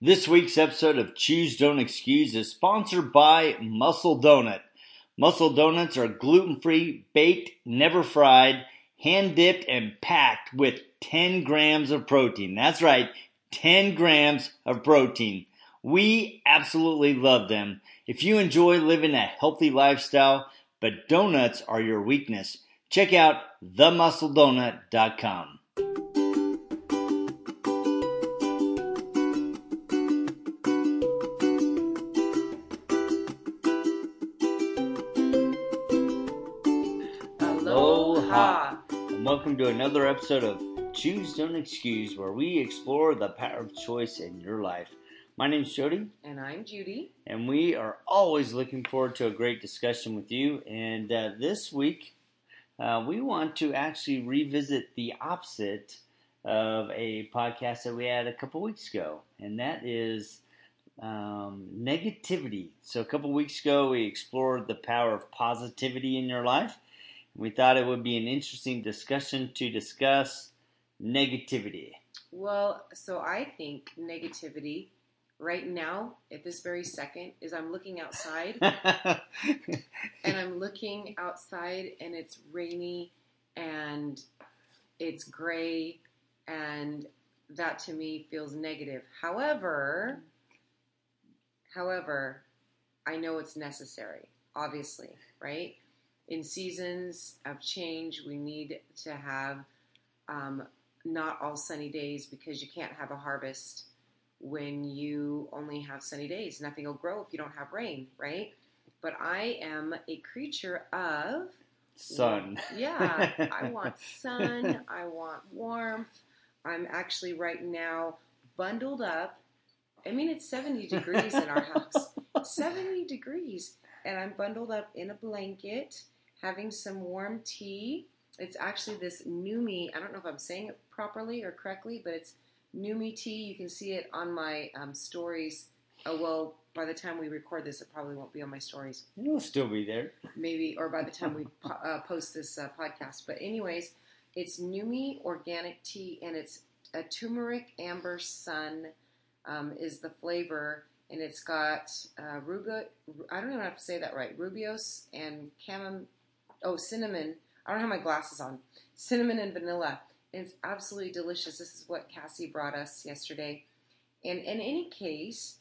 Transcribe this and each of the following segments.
This week's episode of Choose Don't Excuse is sponsored by Muscle Donut. Muscle Donuts are gluten free, baked, never fried, hand dipped, and packed with 10 grams of protein. That's right, 10 grams of protein. We absolutely love them. If you enjoy living a healthy lifestyle, but donuts are your weakness, check out themuscledonut.com. welcome to another episode of Choose Don't Excuse, where we explore the power of choice in your life. My name's Jody, And I'm Judy. and we are always looking forward to a great discussion with you. And uh, this week, uh, we want to actually revisit the opposite of a podcast that we had a couple weeks ago, and that is um, negativity. So, a couple weeks ago, we explored the power of positivity in your life. We thought it would be an interesting discussion to discuss negativity. Well, so I think negativity right now, at this very second, is I'm looking outside and I'm looking outside and it's rainy and it's gray and that to me feels negative. However, however, I know it's necessary, obviously, right? In seasons of change, we need to have um, not all sunny days because you can't have a harvest when you only have sunny days. Nothing will grow if you don't have rain, right? But I am a creature of Sun. yeah, I want sun. I want warmth. I'm actually right now bundled up. I mean, it's 70 degrees in our house. 70 degrees. And I'm bundled up in a blanket, having some warm tea. It's actually this Numi. I don't know if I'm saying it properly or correctly, but it's Numi tea. You can see it on my um, stories. Oh, well, by the time we record this, it probably won't be on my stories It'll still be there. maybe or by the time we po- uh, post this uh, podcast. But anyways, it's Numi organic tea, and it's a turmeric amber sun um, is the flavor, and it's got uh, ruga. I don't even have to say that right. Rubios and chamom. Oh, cinnamon. I don't have my glasses on. Cinnamon and vanilla. And it's absolutely delicious. This is what Cassie brought us yesterday. And in any case,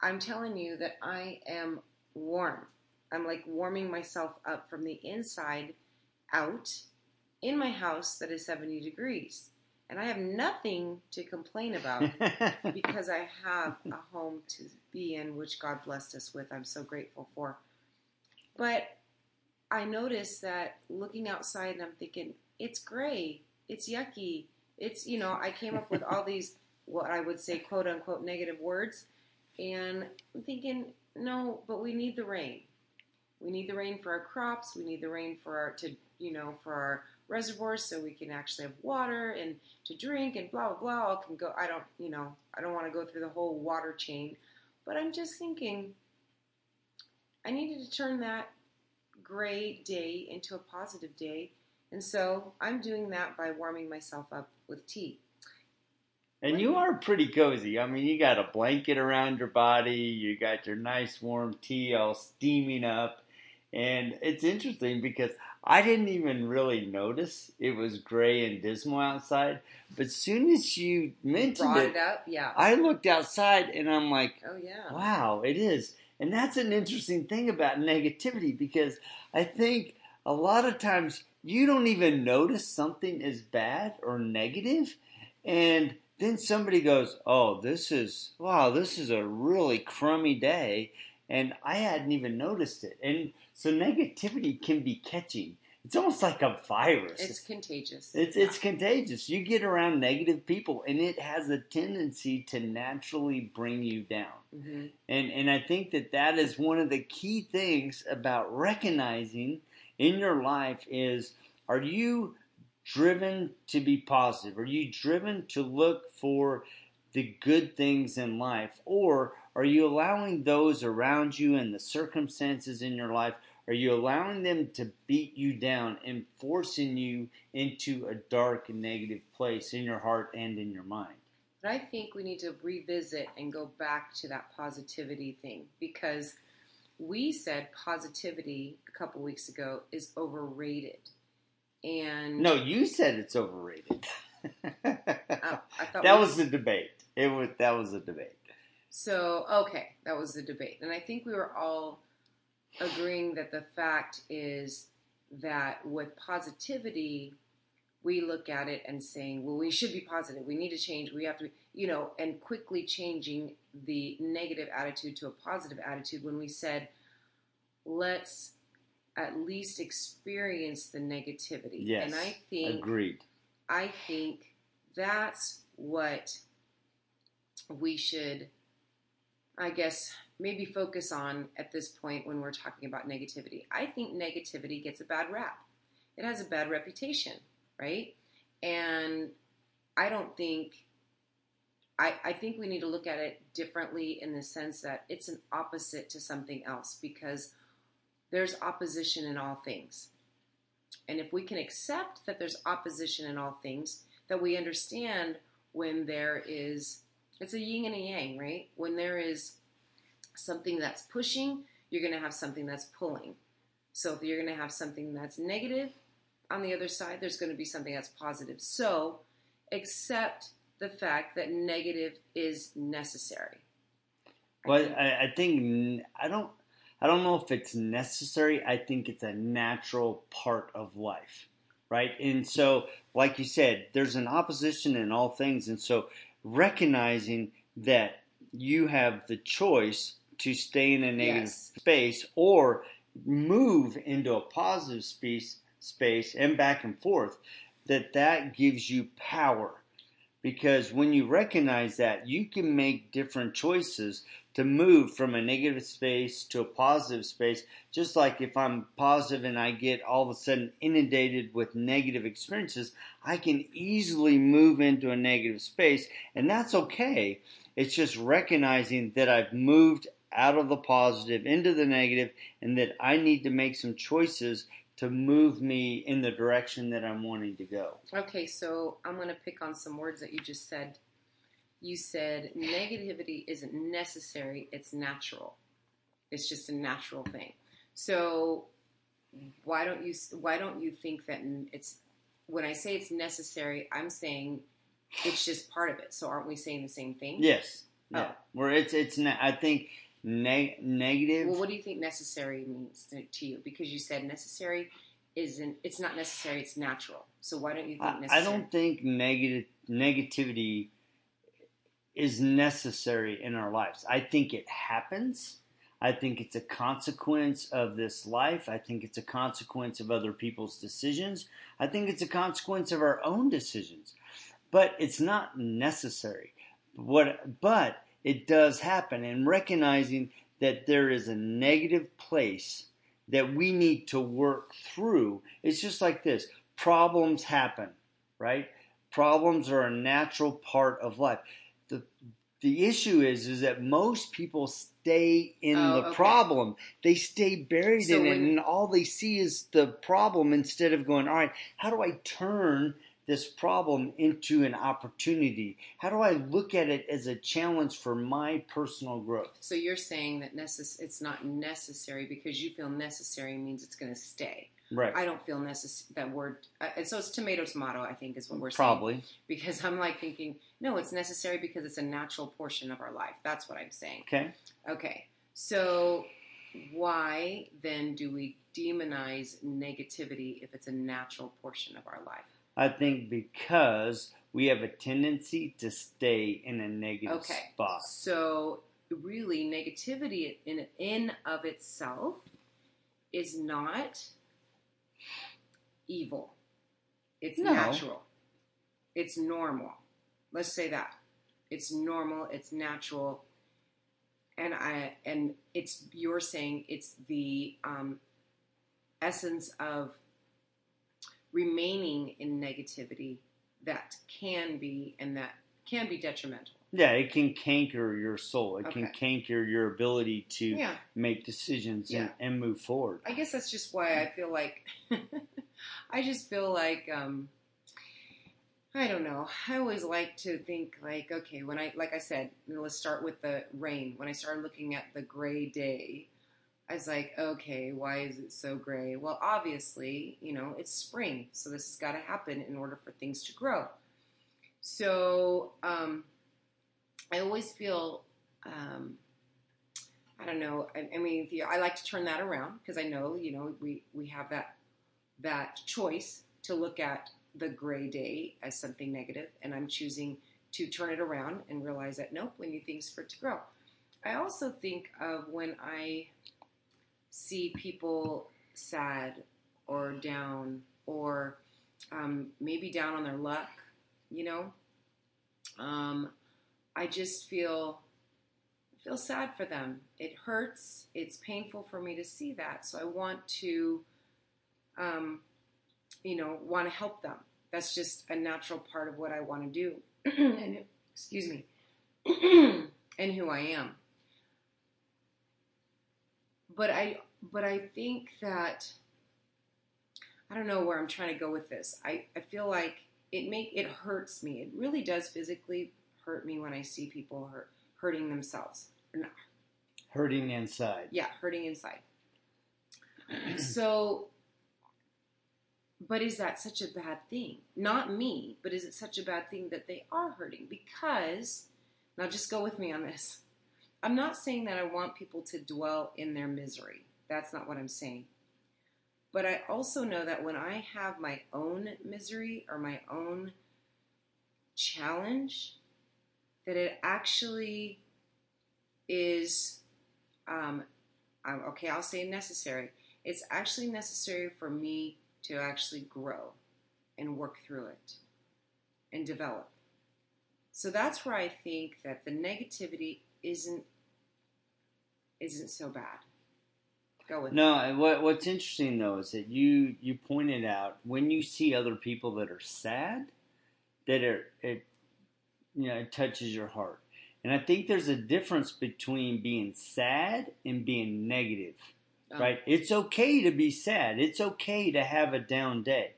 I'm telling you that I am warm. I'm like warming myself up from the inside out in my house that is 70 degrees. And I have nothing to complain about because I have a home to be in, which God blessed us with. I'm so grateful for. But I noticed that looking outside and I'm thinking, it's gray, it's yucky, it's, you know, I came up with all these, what I would say, quote unquote, negative words. And I'm thinking, no, but we need the rain. We need the rain for our crops. We need the rain for our to you know for our reservoirs so we can actually have water and to drink and blah blah blah. I can go. I don't you know I don't want to go through the whole water chain, but I'm just thinking I needed to turn that gray day into a positive day, and so I'm doing that by warming myself up with tea. And you are pretty cozy. I mean, you got a blanket around your body, you got your nice warm tea all steaming up. And it's interesting because I didn't even really notice it was gray and dismal outside. But as soon as you mentioned Brought it, it up, yeah. I looked outside and I'm like, Oh yeah. Wow, it is. And that's an interesting thing about negativity because I think a lot of times you don't even notice something is bad or negative, and then somebody goes, "Oh, this is wow, this is a really crummy day." And I hadn't even noticed it. And so negativity can be catching. It's almost like a virus. It's contagious. It's it's contagious. You get around negative people, and it has a tendency to naturally bring you down. hmm And and I think that that is one of the key things about recognizing in your life is are you driven to be positive? Are you driven to look for the good things in life or are you allowing those around you and the circumstances in your life are you allowing them to beat you down and forcing you into a dark and negative place in your heart and in your mind? But I think we need to revisit and go back to that positivity thing because we said positivity a couple weeks ago is overrated. And No, you said it's overrated. oh, that was the debate. It was that was the debate. So, okay, that was the debate. And I think we were all agreeing that the fact is that with positivity, we look at it and saying, well, we should be positive. We need to change. We have to, you know, and quickly changing the negative attitude to a positive attitude when we said, let's at least experience the negativity. Yes, And I think Agreed. I think that's what we should, I guess, maybe focus on at this point when we're talking about negativity. I think negativity gets a bad rap, it has a bad reputation, right? And I don't think. I, I think we need to look at it differently in the sense that it's an opposite to something else because there's opposition in all things. And if we can accept that there's opposition in all things, that we understand when there is, it's a yin and a yang, right? When there is something that's pushing, you're going to have something that's pulling. So if you're going to have something that's negative on the other side, there's going to be something that's positive. So accept the fact that negative is necessary. Well, I, I think I don't. I don't know if it's necessary. I think it's a natural part of life, right? And so, like you said, there's an opposition in all things, and so recognizing that you have the choice to stay in a negative Yes. space or move into a positive space, space and back and forth, that that gives you power. Because when you recognize that you can make different choices to move from a negative space to a positive space. Just like if i'm positive and i get all of a sudden inundated with negative experiences i can easily move into a negative space and that's okay. It's just recognizing that i've moved out of the positive into the negative and that i need to make some choices to move me in the direction that i'm wanting to go Okay, so I'm going to pick on some words that you just said. You said negativity isn't necessary, it's natural. It's just a natural thing. So why don't you why don't you think that it's when I say it's necessary, I'm saying it's just part of it. So aren't we saying the same thing? Yes. Oh. Yeah. Oh. Where it's it's I think neg- negative. Well, what do you think necessary means to, to you? Because you said necessary isn't it's not necessary, it's natural. So why don't you think I, I don't think negative negativity is necessary in our lives. I think it happens. I think it's a consequence of this life. I think it's a consequence of other people's decisions. I think it's a consequence of our own decisions. But it's not necessary. What but it does happen and recognizing that there is a negative place that we need to work through. It's just like this. Problems happen, right? Problems are a natural part of life. The the issue is is that most people stay in Oh, the okay. problem. They stay buried So in it and all they see is the problem instead of going, all right, how do I turn this problem into an opportunity? How do I look at it as a challenge for my personal growth? So you're saying that necess- it's not necessary because you feel necessary means it's going to stay. Right. I don't feel necessary. That word, uh, and so it's tomato tomato. I think is what we're saying. Probably. because I'm like thinking, no, it's necessary because it's a natural portion of our life. That's what I'm saying. Okay. Okay, so why then do we demonize negativity if it's a natural portion of our life? I think because we have a tendency to stay in a negative Okay. spot. So really, negativity in in of itself is not evil. It's No. natural. It's normal. Let's say that. It's normal, it's natural. And I and it's you're saying it's the um, essence of remaining in negativity that can be and that can be detrimental. Yeah, it can canker your soul. It can canker your ability to Yeah. make decisions Yeah. and, and move forward. I guess that's just why I feel like I just feel like um, I don't know. I always like to think like, okay, when I like I said, let's start with the rain. When I started looking at the gray day, I was like, okay, why is it so gray? Well, obviously, you know, it's spring, so this has got to happen in order for things to grow. So um, I always feel, um, I don't know. I, I mean, I like to turn that around because I know, you know, we we have that that choice to look at the gray day as something negative, and I'm choosing to turn it around and realize that nope, we need things for it to grow. I also think of when I see people sad or down or um, maybe down on their luck, you know, um, I just feel feel sad for them. It hurts. It's painful for me to see that. So I want to, um, you know, want to help them. That's just a natural part of what I want to do. and excuse me, and who I am. But I, but I think that I don't know where I'm trying to go with this. I, I feel like it make it hurts me. It really does physically hurt me when I see people hurt, hurting themselves. Hurting inside. Yeah, hurting inside. so, but is that such a bad thing? Not me, but is it such a bad thing that they are hurting? Because, now just go with me on this. I'm not saying that I want people to dwell in their misery. That's not what I'm saying. But I also know that when I have my own misery or my own challenge, that it actually is, um, okay, I'll say necessary. It's actually necessary for me to actually grow and work through it and develop. So that's where I think that the negativity isn't isn't so bad. Go with no. It. What What's interesting though is that you you pointed out when you see other people that are sad, that are it you know it touches your heart, and I think there's a difference between being sad and being negative. Oh. Right? It's okay to be sad. It's okay to have a down day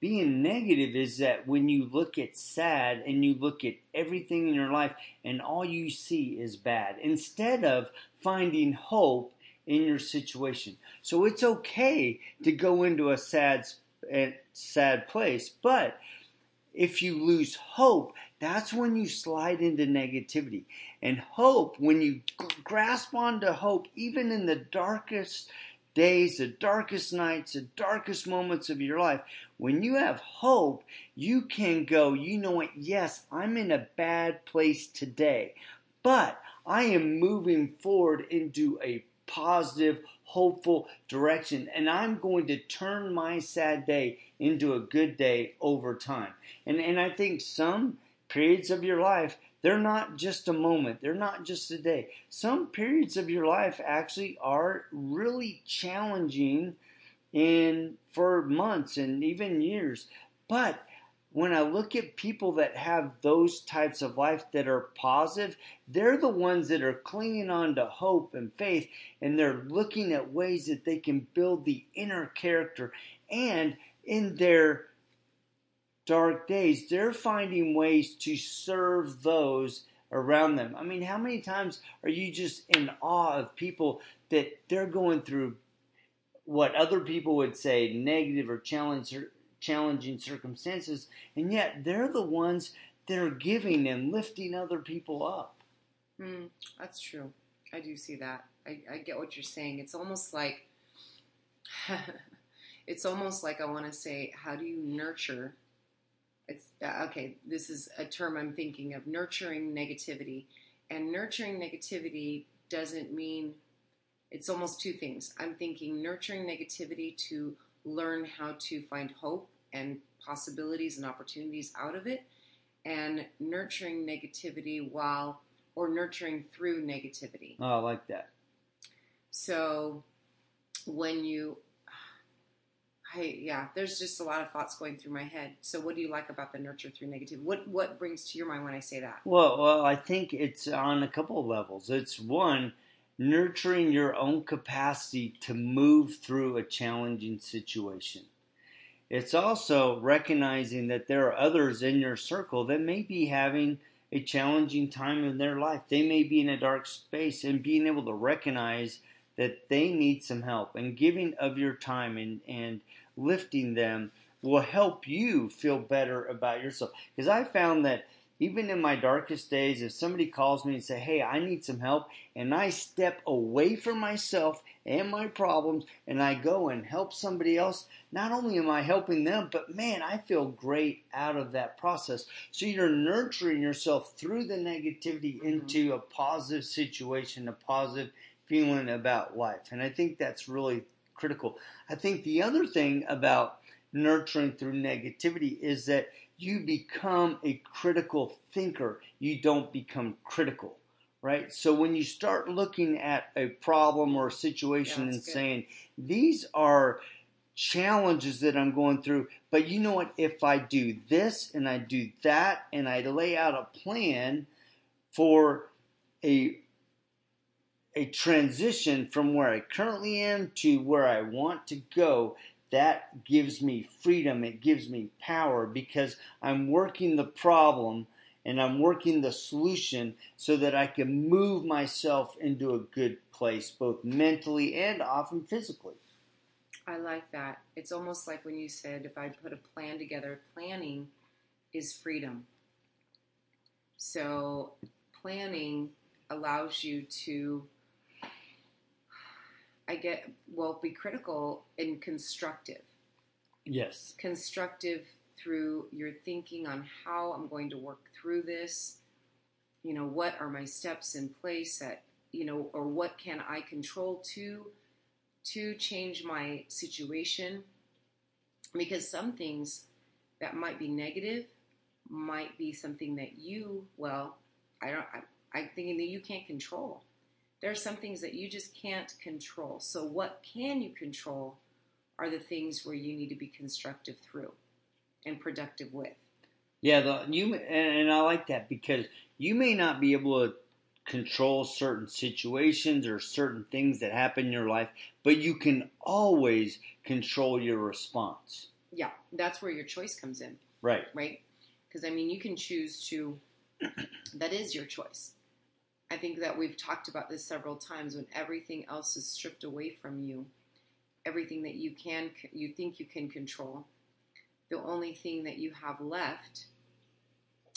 being negative is that when you look at sad and you look at everything in your life and all you see is bad instead of finding hope in your situation. So it's okay to go into a sad eh, sad place, but if you lose hope, that's when you slide into negativity. And hope, when you grasp onto hope, even in the darkest days, the darkest nights, the darkest moments of your life, when you have hope, you can go, you know what, yes, I'm in a bad place today, but I am moving forward into a positive, hopeful direction, and I'm going to turn my sad day into a good day over time. And, and I think some periods of your life they're not just a moment, they're not just a day. Some periods of your life actually are really challenging in for months and even years. But when I look at people that have those types of life that are positive, they're the ones that are clinging on to hope and faith, and they're looking at ways that they can build the inner character. And in their dark days, they're finding ways to serve those around them. I mean, how many times are you just in awe of people that they're going through what other people would say negative or challenging circumstances, and yet they're the ones that are giving and lifting other people up? Mm, that's true. I do see that. I, I get what you're saying. It's almost like it's almost like I want to say, how do you nurture it's uh, okay. This is a term I'm thinking of nurturing negativity, and nurturing negativity doesn't mean it's almost two things. I'm thinking nurturing negativity to learn how to find hope and possibilities and opportunities out of it, and nurturing negativity while or nurturing through negativity. Oh, I like that. So when you I yeah, there's just a lot of thoughts going through my head. So, what do you like about the nurture through negative? What what brings to your mind when I say that? Well, well, I think it's on a couple of levels. It's one nurturing your own capacity to move through a challenging situation. it's also recognizing that there are others in your circle that may be having a challenging time in their life. They may be in a dark space and being able to recognize that they need some help and giving of your time and, and lifting them will help you feel better about yourself. Because I found that even in my darkest days, if somebody calls me and say, "Hey, I need some help," and I step away from myself and my problems and I go and help somebody else, not only am I helping them, but man, I feel great out of that process. So you're nurturing yourself through the negativity mm-hmm. into a positive situation, a positive feeling about life. And I think that's really critical. I think the other thing about nurturing through negativity is that you become a critical thinker. You don't become critical, right? So when you start looking at a problem or a situation yeah, and good. saying, these are challenges that I'm going through, but you know what? If I do this and I do that and I lay out a plan for a a transition from where I currently am to where I want to go, that gives me freedom. It gives me power because I'm working the problem and I'm working the solution so that I can move myself into a good place, both mentally and often physically. I like that. It's almost like when you said if I put a plan together, planning is freedom. So planning allows you to I get well be critical and constructive. Yes. Constructive through your thinking on how I'm going to work through this. You know, what are my steps in place that, you know, or what can I control to to change my situation? Because some things that might be negative might be something that you, well, I don't I, I'm thinking that you can't control. There are some things that you just can't control. So, what can you control are the things where you need to be constructive through and productive with. Yeah, the, you and, and I like that because you may not be able to control certain situations or certain things that happen in your life, but you can always control your response. Yeah, that's where your choice comes in. Right. Right? Because I mean, you can choose to, that is your choice. I think that we've talked about this several times when everything else is stripped away from you, everything that you can you think you can control. The only thing that you have left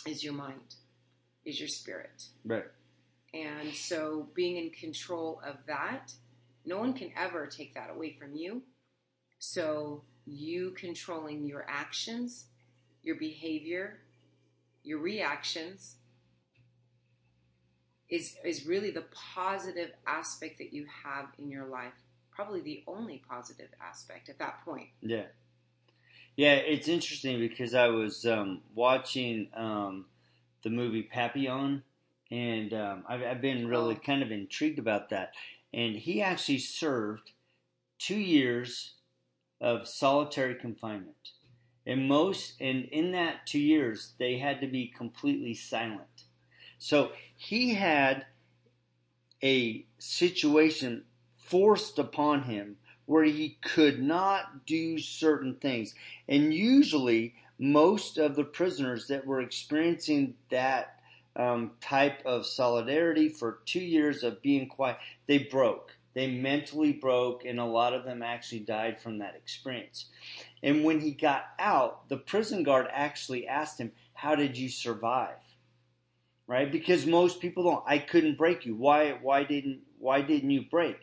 is your mind, is your spirit. Right. And so being in control of that, no one can ever take that away from you. So you controlling your actions, your behavior, your reactions, is is really the positive aspect that you have in your life. Probably the only positive aspect at that point. Yeah. Yeah, it's interesting because I was um, watching um, the movie Papillon, and um, I've, I've, been really oh. kind of intrigued about that. And he actually served two years of solitary confinement. And most, and in that two years, they had to be completely silent. So he had a situation forced upon him where he could not do certain things. And usually, most of the prisoners that were experiencing that um, type of solidarity for two years of being quiet, they broke. They mentally broke, and a lot of them actually died from that experience. And when he got out, the prison guard actually asked him, How did you survive? Right? Because most people don't. I couldn't break you. Why? Why didn't? Why didn't you break?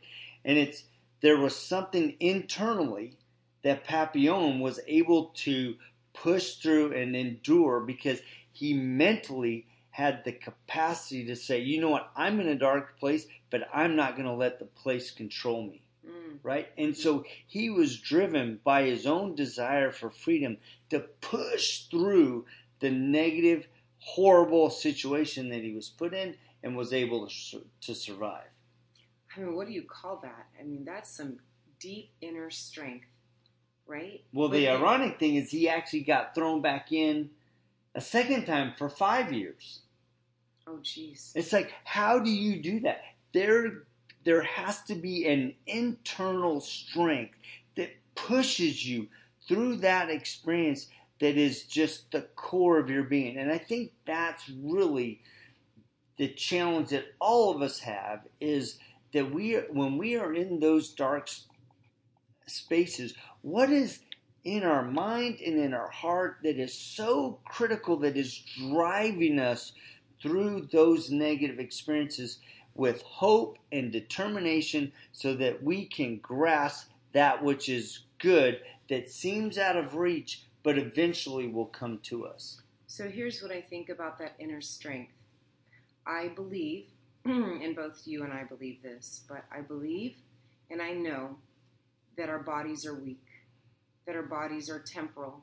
And it's there was something internally that Papillon was able to push through and endure because he mentally had the capacity to say, you know what, I'm in a dark place, but I'm not going to let the place control me. Mm. Right? And so he was driven by his own desire for freedom to push through the negative horrible situation that he was put in and was able to, to survive. I mean, what do you call that? I mean, that's some deep inner strength, right? Well, the ironic thing is he actually got thrown back in a second time for five years. Oh, jeez. It's like, how do you do that? There, there has to be an internal strength that pushes you through that experience that is just the core of your being. And I think that's really the challenge that all of us have is that we when we are in those dark spaces, what is in our mind and in our heart that is so critical that is driving us through those negative experiences with hope and determination so that we can grasp that which is good that seems out of reach but eventually will come to us. So here's what I think about that inner strength. I believe, and both you and I believe this, but I believe and I know that our bodies are weak, that our bodies are temporal,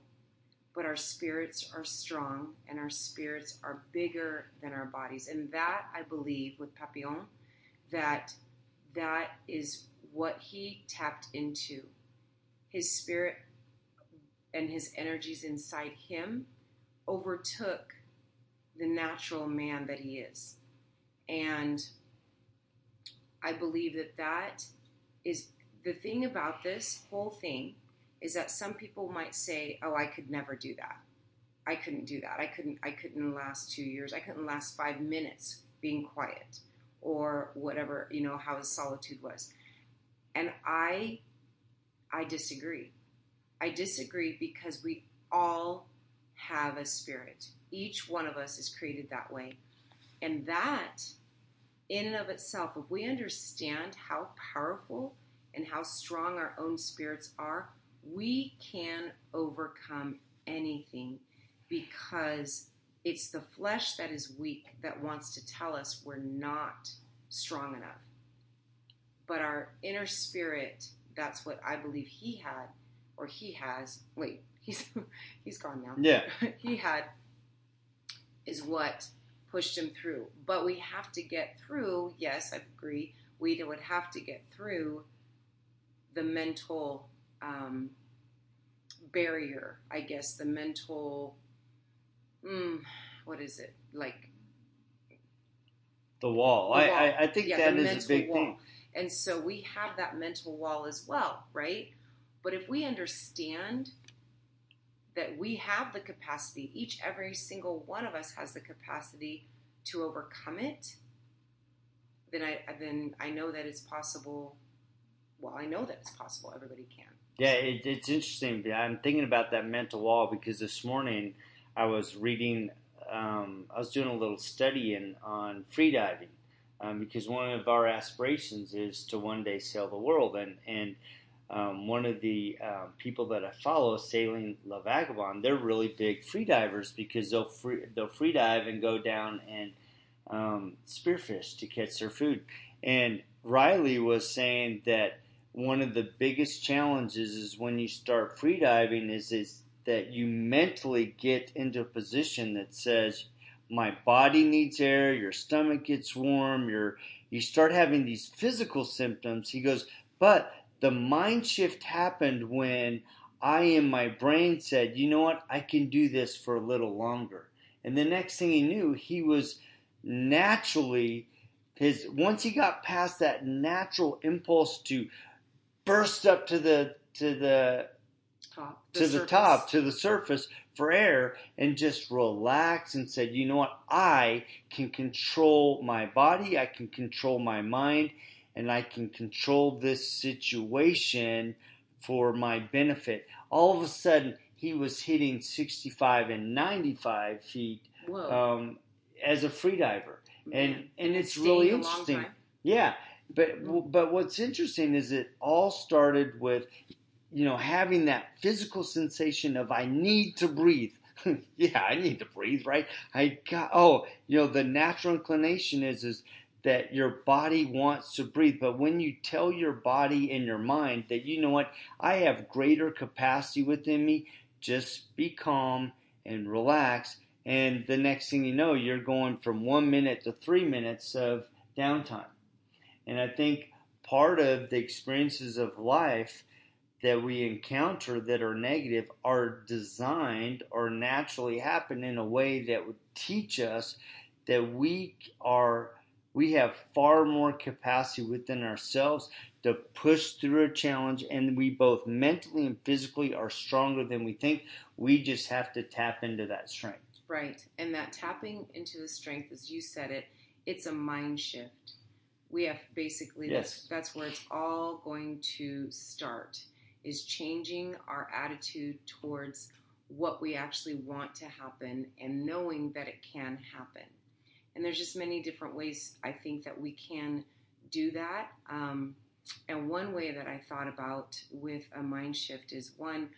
but our spirits are strong and our spirits are bigger than our bodies. And that I believe with Papillon, that that is what he tapped into. His spirit and his energies inside him overtook the natural man that he is. And I believe that that is the thing about this whole thing is that some people might say, "Oh, I could never do that. I couldn't do that. I couldn't I couldn't last 2 years. I couldn't last 5 minutes being quiet." Or whatever, you know, how his solitude was. And I I disagree. I disagree because we all have a spirit. Each one of us is created that way. And that, in and of itself, if we understand how powerful and how strong our own spirits are, we can overcome anything because it's the flesh that is weak that wants to tell us we're not strong enough. But our inner spirit, that's what I believe he had or he has. Wait, he's he's gone now. Yeah. he had is what pushed him through. But we have to get through. Yes, I agree. We would have to get through the mental um, barrier. I guess the mental. Mm, what is it like? The wall. The I, wall. I I think Yeah, that the a mental big wall. thing. And so we have that mental wall as well, right? But if we understand that we have the capacity, each every single one of us has the capacity to overcome it, then I then I know that it's possible. Well, I know that it's possible. Everybody can. Yeah, it, it's interesting. I'm thinking about that mental wall because this morning I was reading, um, I was doing a little study in, on freediving um, because one of our aspirations is to one day sail the world. And, and um, one of the um, people that I follow, Sailing La Vagabonde, they're really big freedivers because they'll free, they'll freedive and go down and um, spearfish to catch their food. And Riley was saying that one of the biggest challenges is when you start freediving is is that you mentally get into a position that says my body needs air, your stomach gets warm, your you start having these physical symptoms. He goes, but the mind shift happened when I in my brain said, you know what, I can do this for a little longer. And the next thing he knew, he was naturally his once he got past that natural impulse to burst up to the to the Top to the surface. top to the surface for air and just relax and said you know what i can control my body i can control my mind and i can control this situation for my benefit. All of a sudden he was hitting 65 and 95 feet um, as a freediver. And Man. and it's really interesting. yeah, but but what's interesting is it all started with you know having that physical sensation of I need to breathe. yeah, I need to breathe, right? I got oh, you know the natural inclination is is that your body wants to breathe, but when you tell your body and your mind that you know what, I have greater capacity within me, just be calm and relax. And the next thing you know, you're going from one minute to three minutes of downtime. And I think part of the experiences of life that we encounter that are negative are designed or naturally happen in a way that would teach us that we are we have far more capacity within ourselves to push through a challenge, and we both mentally and physically are stronger than we think. We just have to tap into that strength. Right. And that tapping into the strength, as you said it, it's a mind shift. We have basically Yes. that's that's where it's all going to start is changing our attitude towards what we actually want to happen and knowing that it can happen. And there's just many different ways I think that we can do that. Um, and one way that I thought about with a mind shift is one,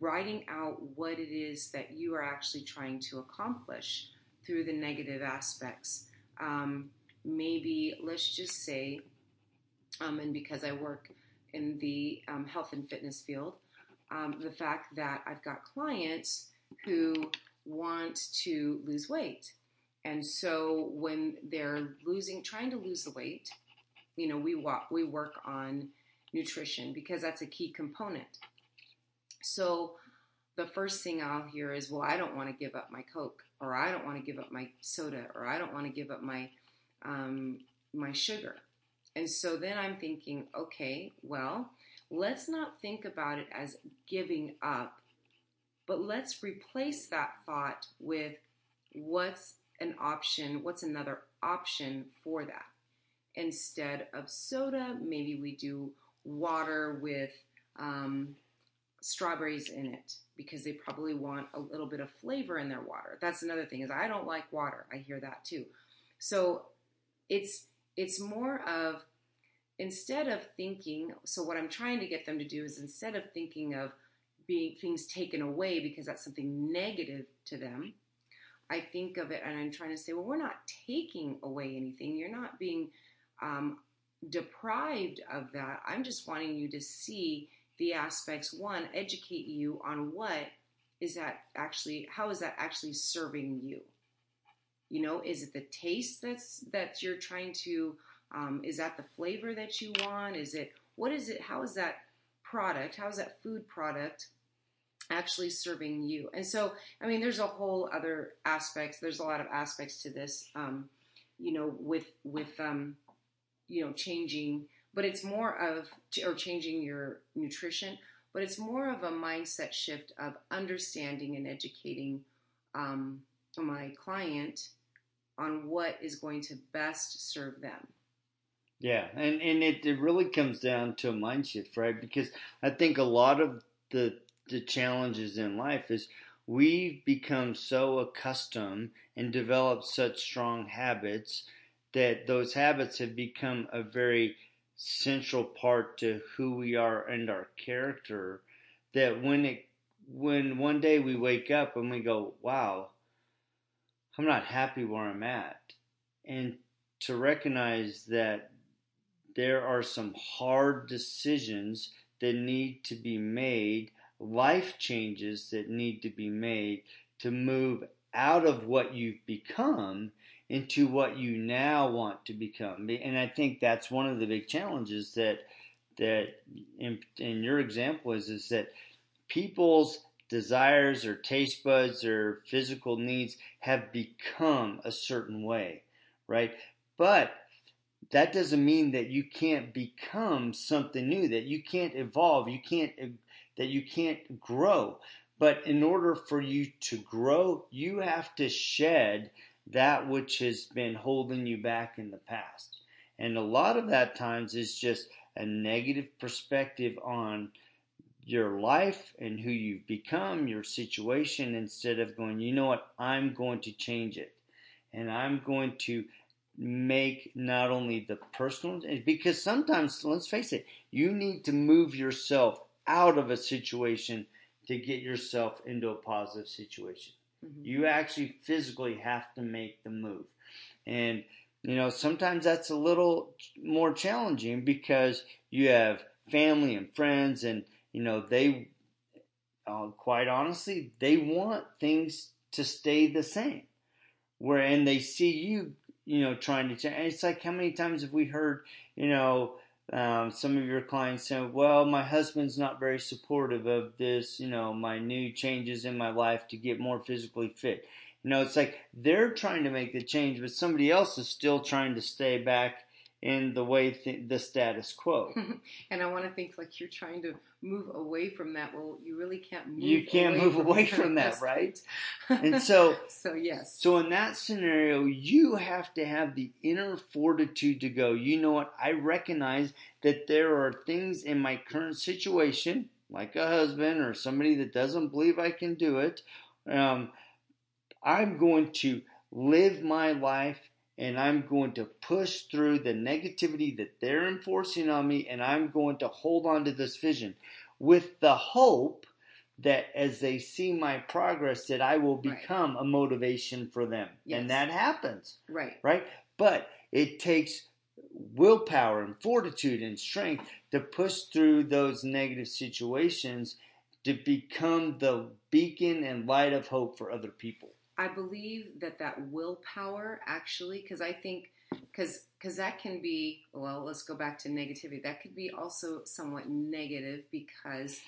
writing out what it is that you are actually trying to accomplish through the negative aspects. Um, maybe, let's just say, um, and because I work in the um, health and fitness field, um, the fact that I've got clients who want to lose weight. And so when they're losing, trying to lose the weight, you know, we walk, we work on nutrition because that's a key component. So the first thing I'll hear is, well, I don't want to give up my Coke, or I don't want to give up my soda, or I don't want to give up my um, my sugar. And so then I'm thinking, okay, well, let's not think about it as giving up, but let's replace that thought with what's an option, what's another option for that. Instead of soda, maybe we do water with um, strawberries in it because they probably want a little bit of flavor in their water. That's another thing is I don't like water. I hear that too. So it's it's more of instead of thinking so what I'm trying to get them to do is instead of thinking of being things taken away because that's something negative to them, I think of it and I'm trying to say, well, we're not taking away anything. You're not being um, deprived of that. I'm just wanting you to see the aspects. One, educate you on what is that actually, how is that actually serving you? You know, is it the taste that's that you're trying to? Um, is that the flavor that you want? Is it what is it? How is that product? How is that food product actually serving you? And so, I mean, there's a whole other aspects. There's a lot of aspects to this. Um, you know, with with um, you know changing, but it's more of or changing your nutrition. But it's more of a mindset shift of understanding and educating um, my client on what is going to best serve them. Yeah, and and it, it really comes down to a mind shift, right? Because I think a lot of the the challenges in life is we've become so accustomed and developed such strong habits that those habits have become a very central part to who we are and our character that when it when one day we wake up and we go, "Wow, I'm not happy where I'm at." And to recognize that there are some hard decisions that need to be made, life changes that need to be made to move out of what you've become into what you now want to become. And I think that's one of the big challenges that that in, in your example is is that people's desires or taste buds or physical needs have become a certain way, right? But that doesn't mean that you can't become something new, that you can't evolve, you can't that you can't grow. But in order for you to grow, you have to shed that which has been holding you back in the past. And a lot of that times is just a negative perspective on your life and who you've become, your situation, instead of going, you know what, I'm going to change it. And I'm going to make not only the personal, because sometimes, let's face it, you need to move yourself out of a situation to get yourself into a positive situation. Mm-hmm. You actually physically have to make the move. And, you know, sometimes that's a little more challenging because you have family and friends, and, you know, they, uh, quite honestly, they want things to stay the same. Where, and they see you, you know, trying to change. It's like how many times have we heard, you know, um, some of your clients say, well, my husband's not very supportive of this, you know, my new changes in my life to get more physically fit. You know, it's like they're trying to make the change, but somebody else is still trying to stay back in the way th- the status quo. and I want to think like you're trying to move away from that. Well, you really can't move. You can't away move from away from that, right? And so, so yes. so in that scenario, you have to have the inner fortitude to go. You know what? I recognize that there are things in my current situation, like a husband or somebody that doesn't believe I can do it. Um, I'm going to live my life and I'm going to push through the negativity that they're enforcing on me, and I'm going to hold on to this vision with the hope that as they see my progress, that I will Right. become a motivation for them, Yes. and that happens, right. right? But it takes willpower and fortitude and strength to push through those negative situations to become the beacon and light of hope for other people. I believe that that willpower actually, because I think, because because that can be well. Let's go back to negativity. That could be also somewhat negative because,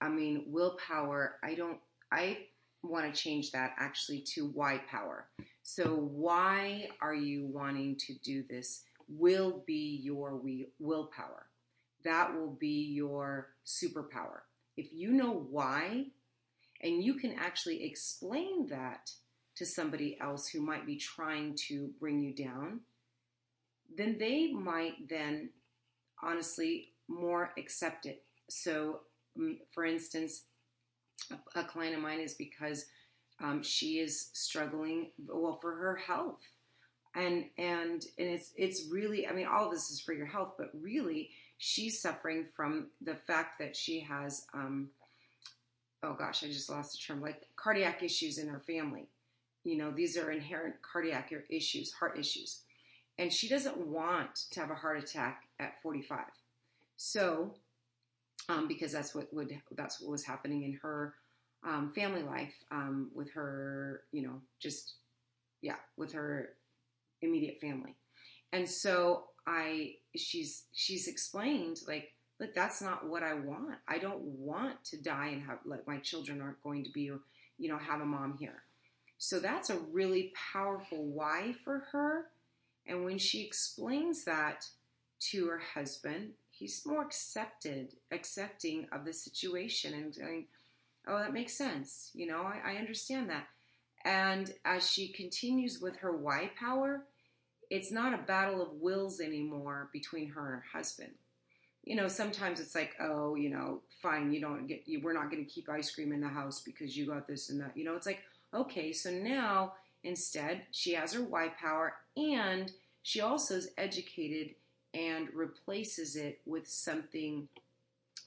I mean, willpower. I don't. I want to change that actually to why power. So why are you wanting to do this? Will be your we- willpower. That will be your superpower. If you know why, and you can actually explain that to somebody else who might be trying to bring you down, then they might then honestly more accept it. So, mm, for instance, a, client of mine is because um, she is struggling well for her health. And and and it's it's really I mean all of this is for your health, but really she's suffering from the fact that she has um, oh gosh, I just lost the term, like cardiac issues in her family. You know, these are inherent cardiac issues, heart issues. And she doesn't want to have a heart attack at 45. So, um, because that's what would that's what was happening in her um, family life um, with her, you know, just yeah, with her immediate family. And so I she's she's explained like look that's not what I want. I don't want to die and have like my children aren't going to be you know have a mom here. So that's a really powerful why for her. And when she explains that to her husband, he's more accepted, accepting of the situation and going, Oh, that makes sense. You know, I, I understand that. And as she continues with her why power, it's not a battle of wills anymore between her and her husband. You know, sometimes it's like, oh, you know, fine, you don't get, you, we're not going to keep ice cream in the house because you got this and that. You know, it's like, okay, so now instead she has her why power and she also is educated and replaces it with something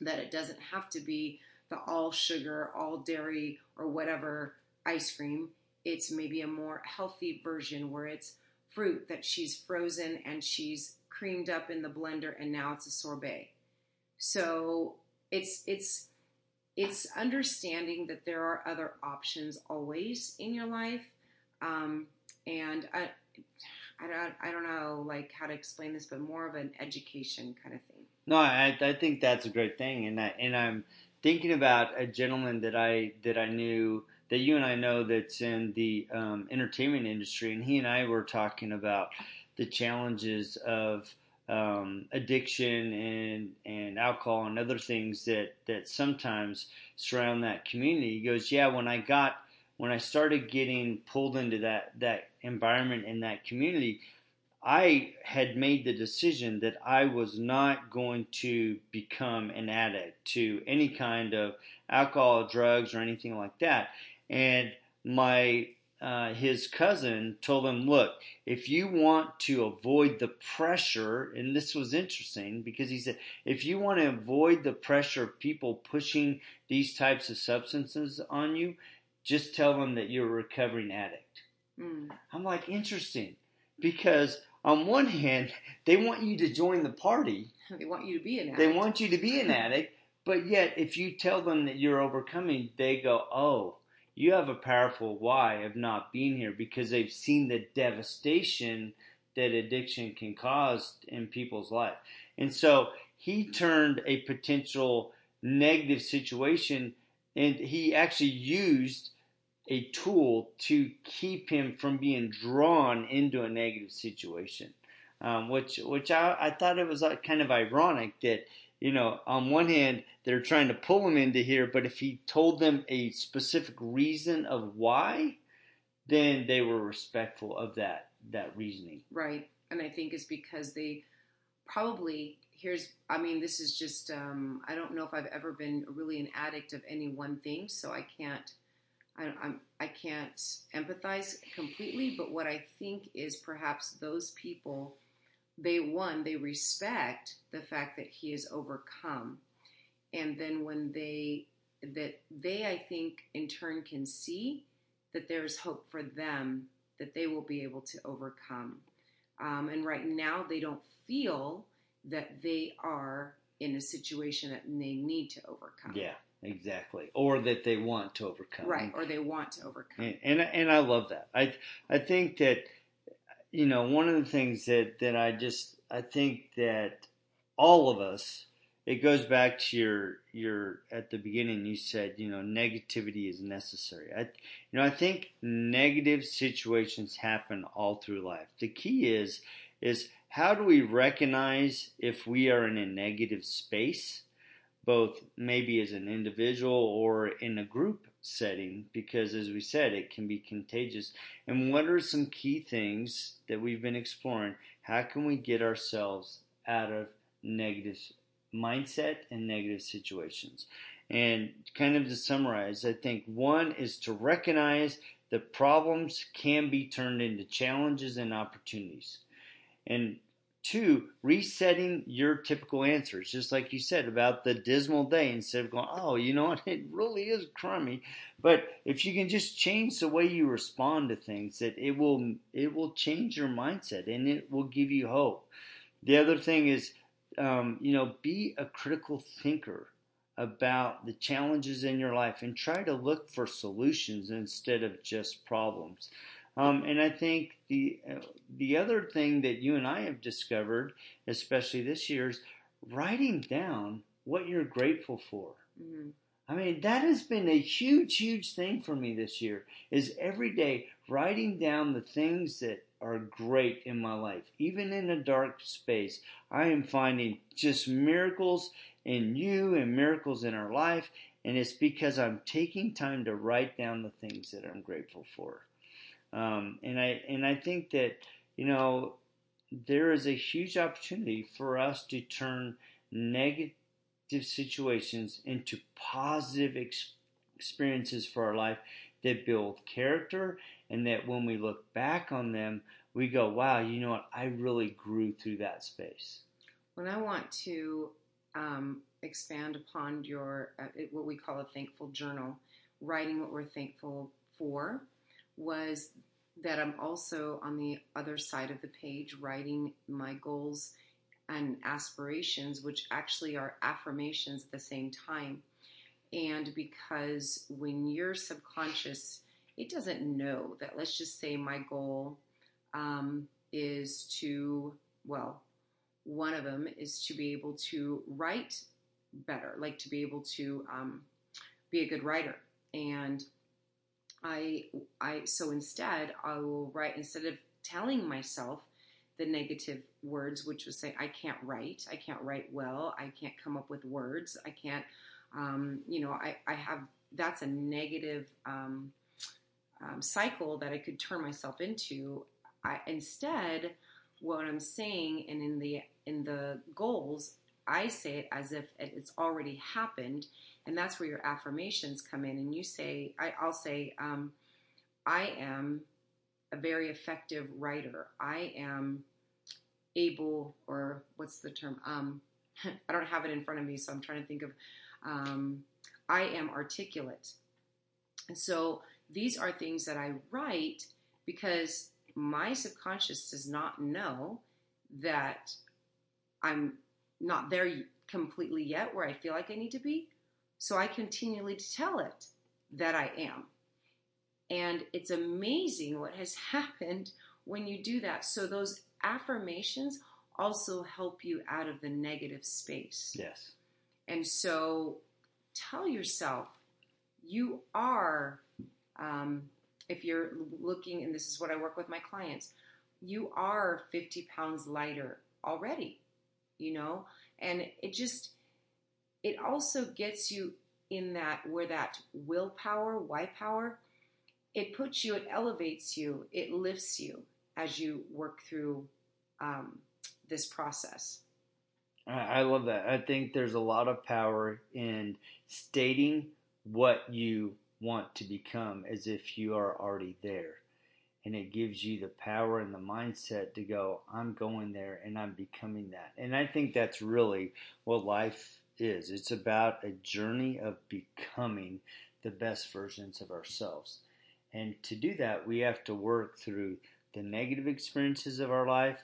that it doesn't have to be the all sugar, all dairy, or whatever ice cream. It's maybe a more healthy version where it's fruit that she's frozen and she's creamed up in the blender and now it's a sorbet. So it's it's it's understanding that there are other options always in your life, um, and I, I don't I don't know like how to explain this, but more of an education kind of thing. No, I, I think that's a great thing, and I, and I'm thinking about a gentleman that I that I knew that you and I know that's in the um, entertainment industry, and he and I were talking about the challenges of um, addiction and and alcohol and other things that that sometimes surround that community. He goes, yeah, when I got when I started getting pulled into that that environment in that community. I had made the decision that I was not going to become an addict to any kind of alcohol, drugs, or anything like that. And my uh, his cousin told him, "Look, if you want to avoid the pressure, and this was interesting because he said, if you want to avoid the pressure of people pushing these types of substances on you, just tell them that you're a recovering addict." Mm. I'm like, interesting, because on one hand, they want you to join the party. They want you to be an addict. They want you to be an addict, but yet if you tell them that you're overcoming, they go, "Oh, you have a powerful why of not being here because they've seen the devastation that addiction can cause in people's life." And so he turned a potential negative situation and he actually used a tool to keep him from being drawn into a negative situation. Um, which which I, I thought it was kind of ironic that you know on one hand they're trying to pull him into here, but if he told them a specific reason of why, then they were respectful of that that reasoning. Right, and I think it's because they probably here's i mean this is just um, i don't know if i've ever been really an addict of any one thing so i can't I, I'm, I can't empathize completely but what i think is perhaps those people they one they respect the fact that he is overcome and then when they that they i think in turn can see that there's hope for them that they will be able to overcome um, and right now they don't feel that they are in a situation that they need to overcome. Yeah, exactly. Or that they want to overcome. Right, or they want to overcome. And and, and I love that. I I think that you know one of the things that that I just I think that all of us it goes back to your your at the beginning you said you know negativity is necessary. I you know i think negative situations happen all through life. The key is is how do we recognize if we are in a negative space, both maybe as an individual or in a group setting? Because as we said, it can be contagious. And what are some key things that we've been exploring? How can we get ourselves out of negative mindset and negative situations? And kind of to summarize, I think one is to recognize that problems can be turned into challenges and opportunities. And two, resetting your typical answers, just like you said about the dismal day, instead of going, oh, you know what, it really is crummy. But if you can just change the way you respond to things, that it will it will change your mindset and it will give you hope. The other thing is, um, you know, be a critical thinker about the challenges in your life and try to look for solutions instead of just problems. Um, and I think the uh, the other thing that you and I have discovered, especially this year, is writing down what you're grateful for. Mm-hmm. I mean, that has been a huge, huge thing for me this year. Is every day writing down the things that are great in my life, even in a dark space. I am finding just miracles in you and miracles in our life, and it's because I'm taking time to write down the things that I'm grateful for. Um, and I and I think that you know there is a huge opportunity for us to turn negative situations into positive ex- experiences for our life that build character and that when we look back on them we go wow you know what? I really grew through that space. When i want to um, expand upon your uh, what we call a thankful journal writing what we're thankful for was that I'm also on the other side of the page writing my goals and aspirations, which actually are affirmations at the same time. And because when you're subconscious, it doesn't know that, let's just say my goal um, is to, well, one of them is to be able to write better, like to be able to um, be a good writer. And I, I, so instead, I will write, instead of telling myself the negative words, which was say, I can't write, I can't write well, I can't come up with words, I can't, um, you know, I, I have, that's a negative um, um, cycle that I could turn myself into. I, instead, what I'm saying, and in the in the goals, I say it as if it's already happened, and that's where your affirmations come in. And you say, I, will say, um, I am a very effective writer. I am able, or what's the term? Um, I don't have it in front of me, so I'm trying to think of. Um, I am articulate. And so these are things that I write because my subconscious does not know that I'm not there completely yet where I feel like I need to be. So I continually tell it that I am. And it's amazing what has happened when you do that. So those affirmations also help you out of the negative space. Yes. And so tell yourself you are Um, if you're looking, and this is what I work with my clients, you are 50 pounds lighter already, you know, and it just, it also gets you in that where that willpower, why power, it puts you, it elevates you, it lifts you as you work through um, this process. I love that. I think there's a lot of power in stating what you want to become as if you are already there. And it gives you the power and the mindset to go, I'm going there and I'm becoming that. And I think that's really what life is. It's about a journey of becoming the best versions of ourselves. And to do that, we have to work through the negative experiences of our life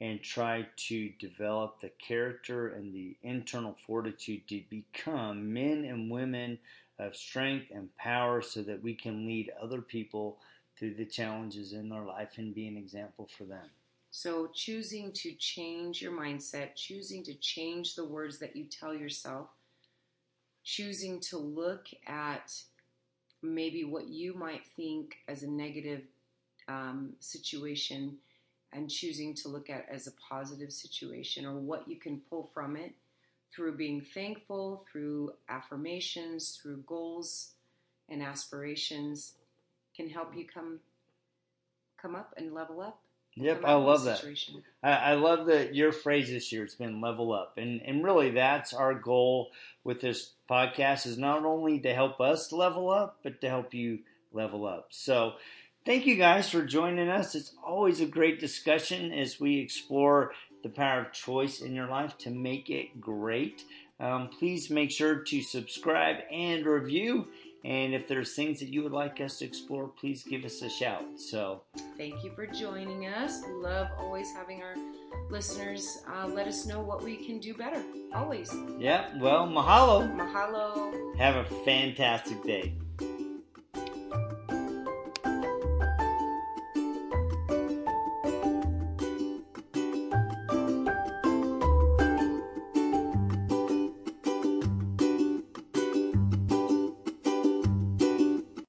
and try to develop the character and the internal fortitude to become men and women of strength and power so that we can lead other people through the challenges in their life and be an example for them. So, choosing to change your mindset, choosing to change the words that you tell yourself, choosing to look at maybe what you might think as a negative um, situation and choosing to look at as a positive situation or what you can pull from it through being thankful, through affirmations, through goals and aspirations can help you come come up and level up. Yep, I love that. I, I, love that your phrase this year. It's been level up, and and really that's our goal with this podcast is not only to help us level up, but to help you level up. So Thank you guys for joining us. It's always a great discussion as we explore the power of choice in your life to make it great. Um, please make sure to subscribe and review. And if there's things that you would like us to explore, please give us a shout. So, thank you for joining us. Love always having our listeners uh, let us know what we can do better. Always. Yeah. Well, mahalo. Mahalo. Have a fantastic day.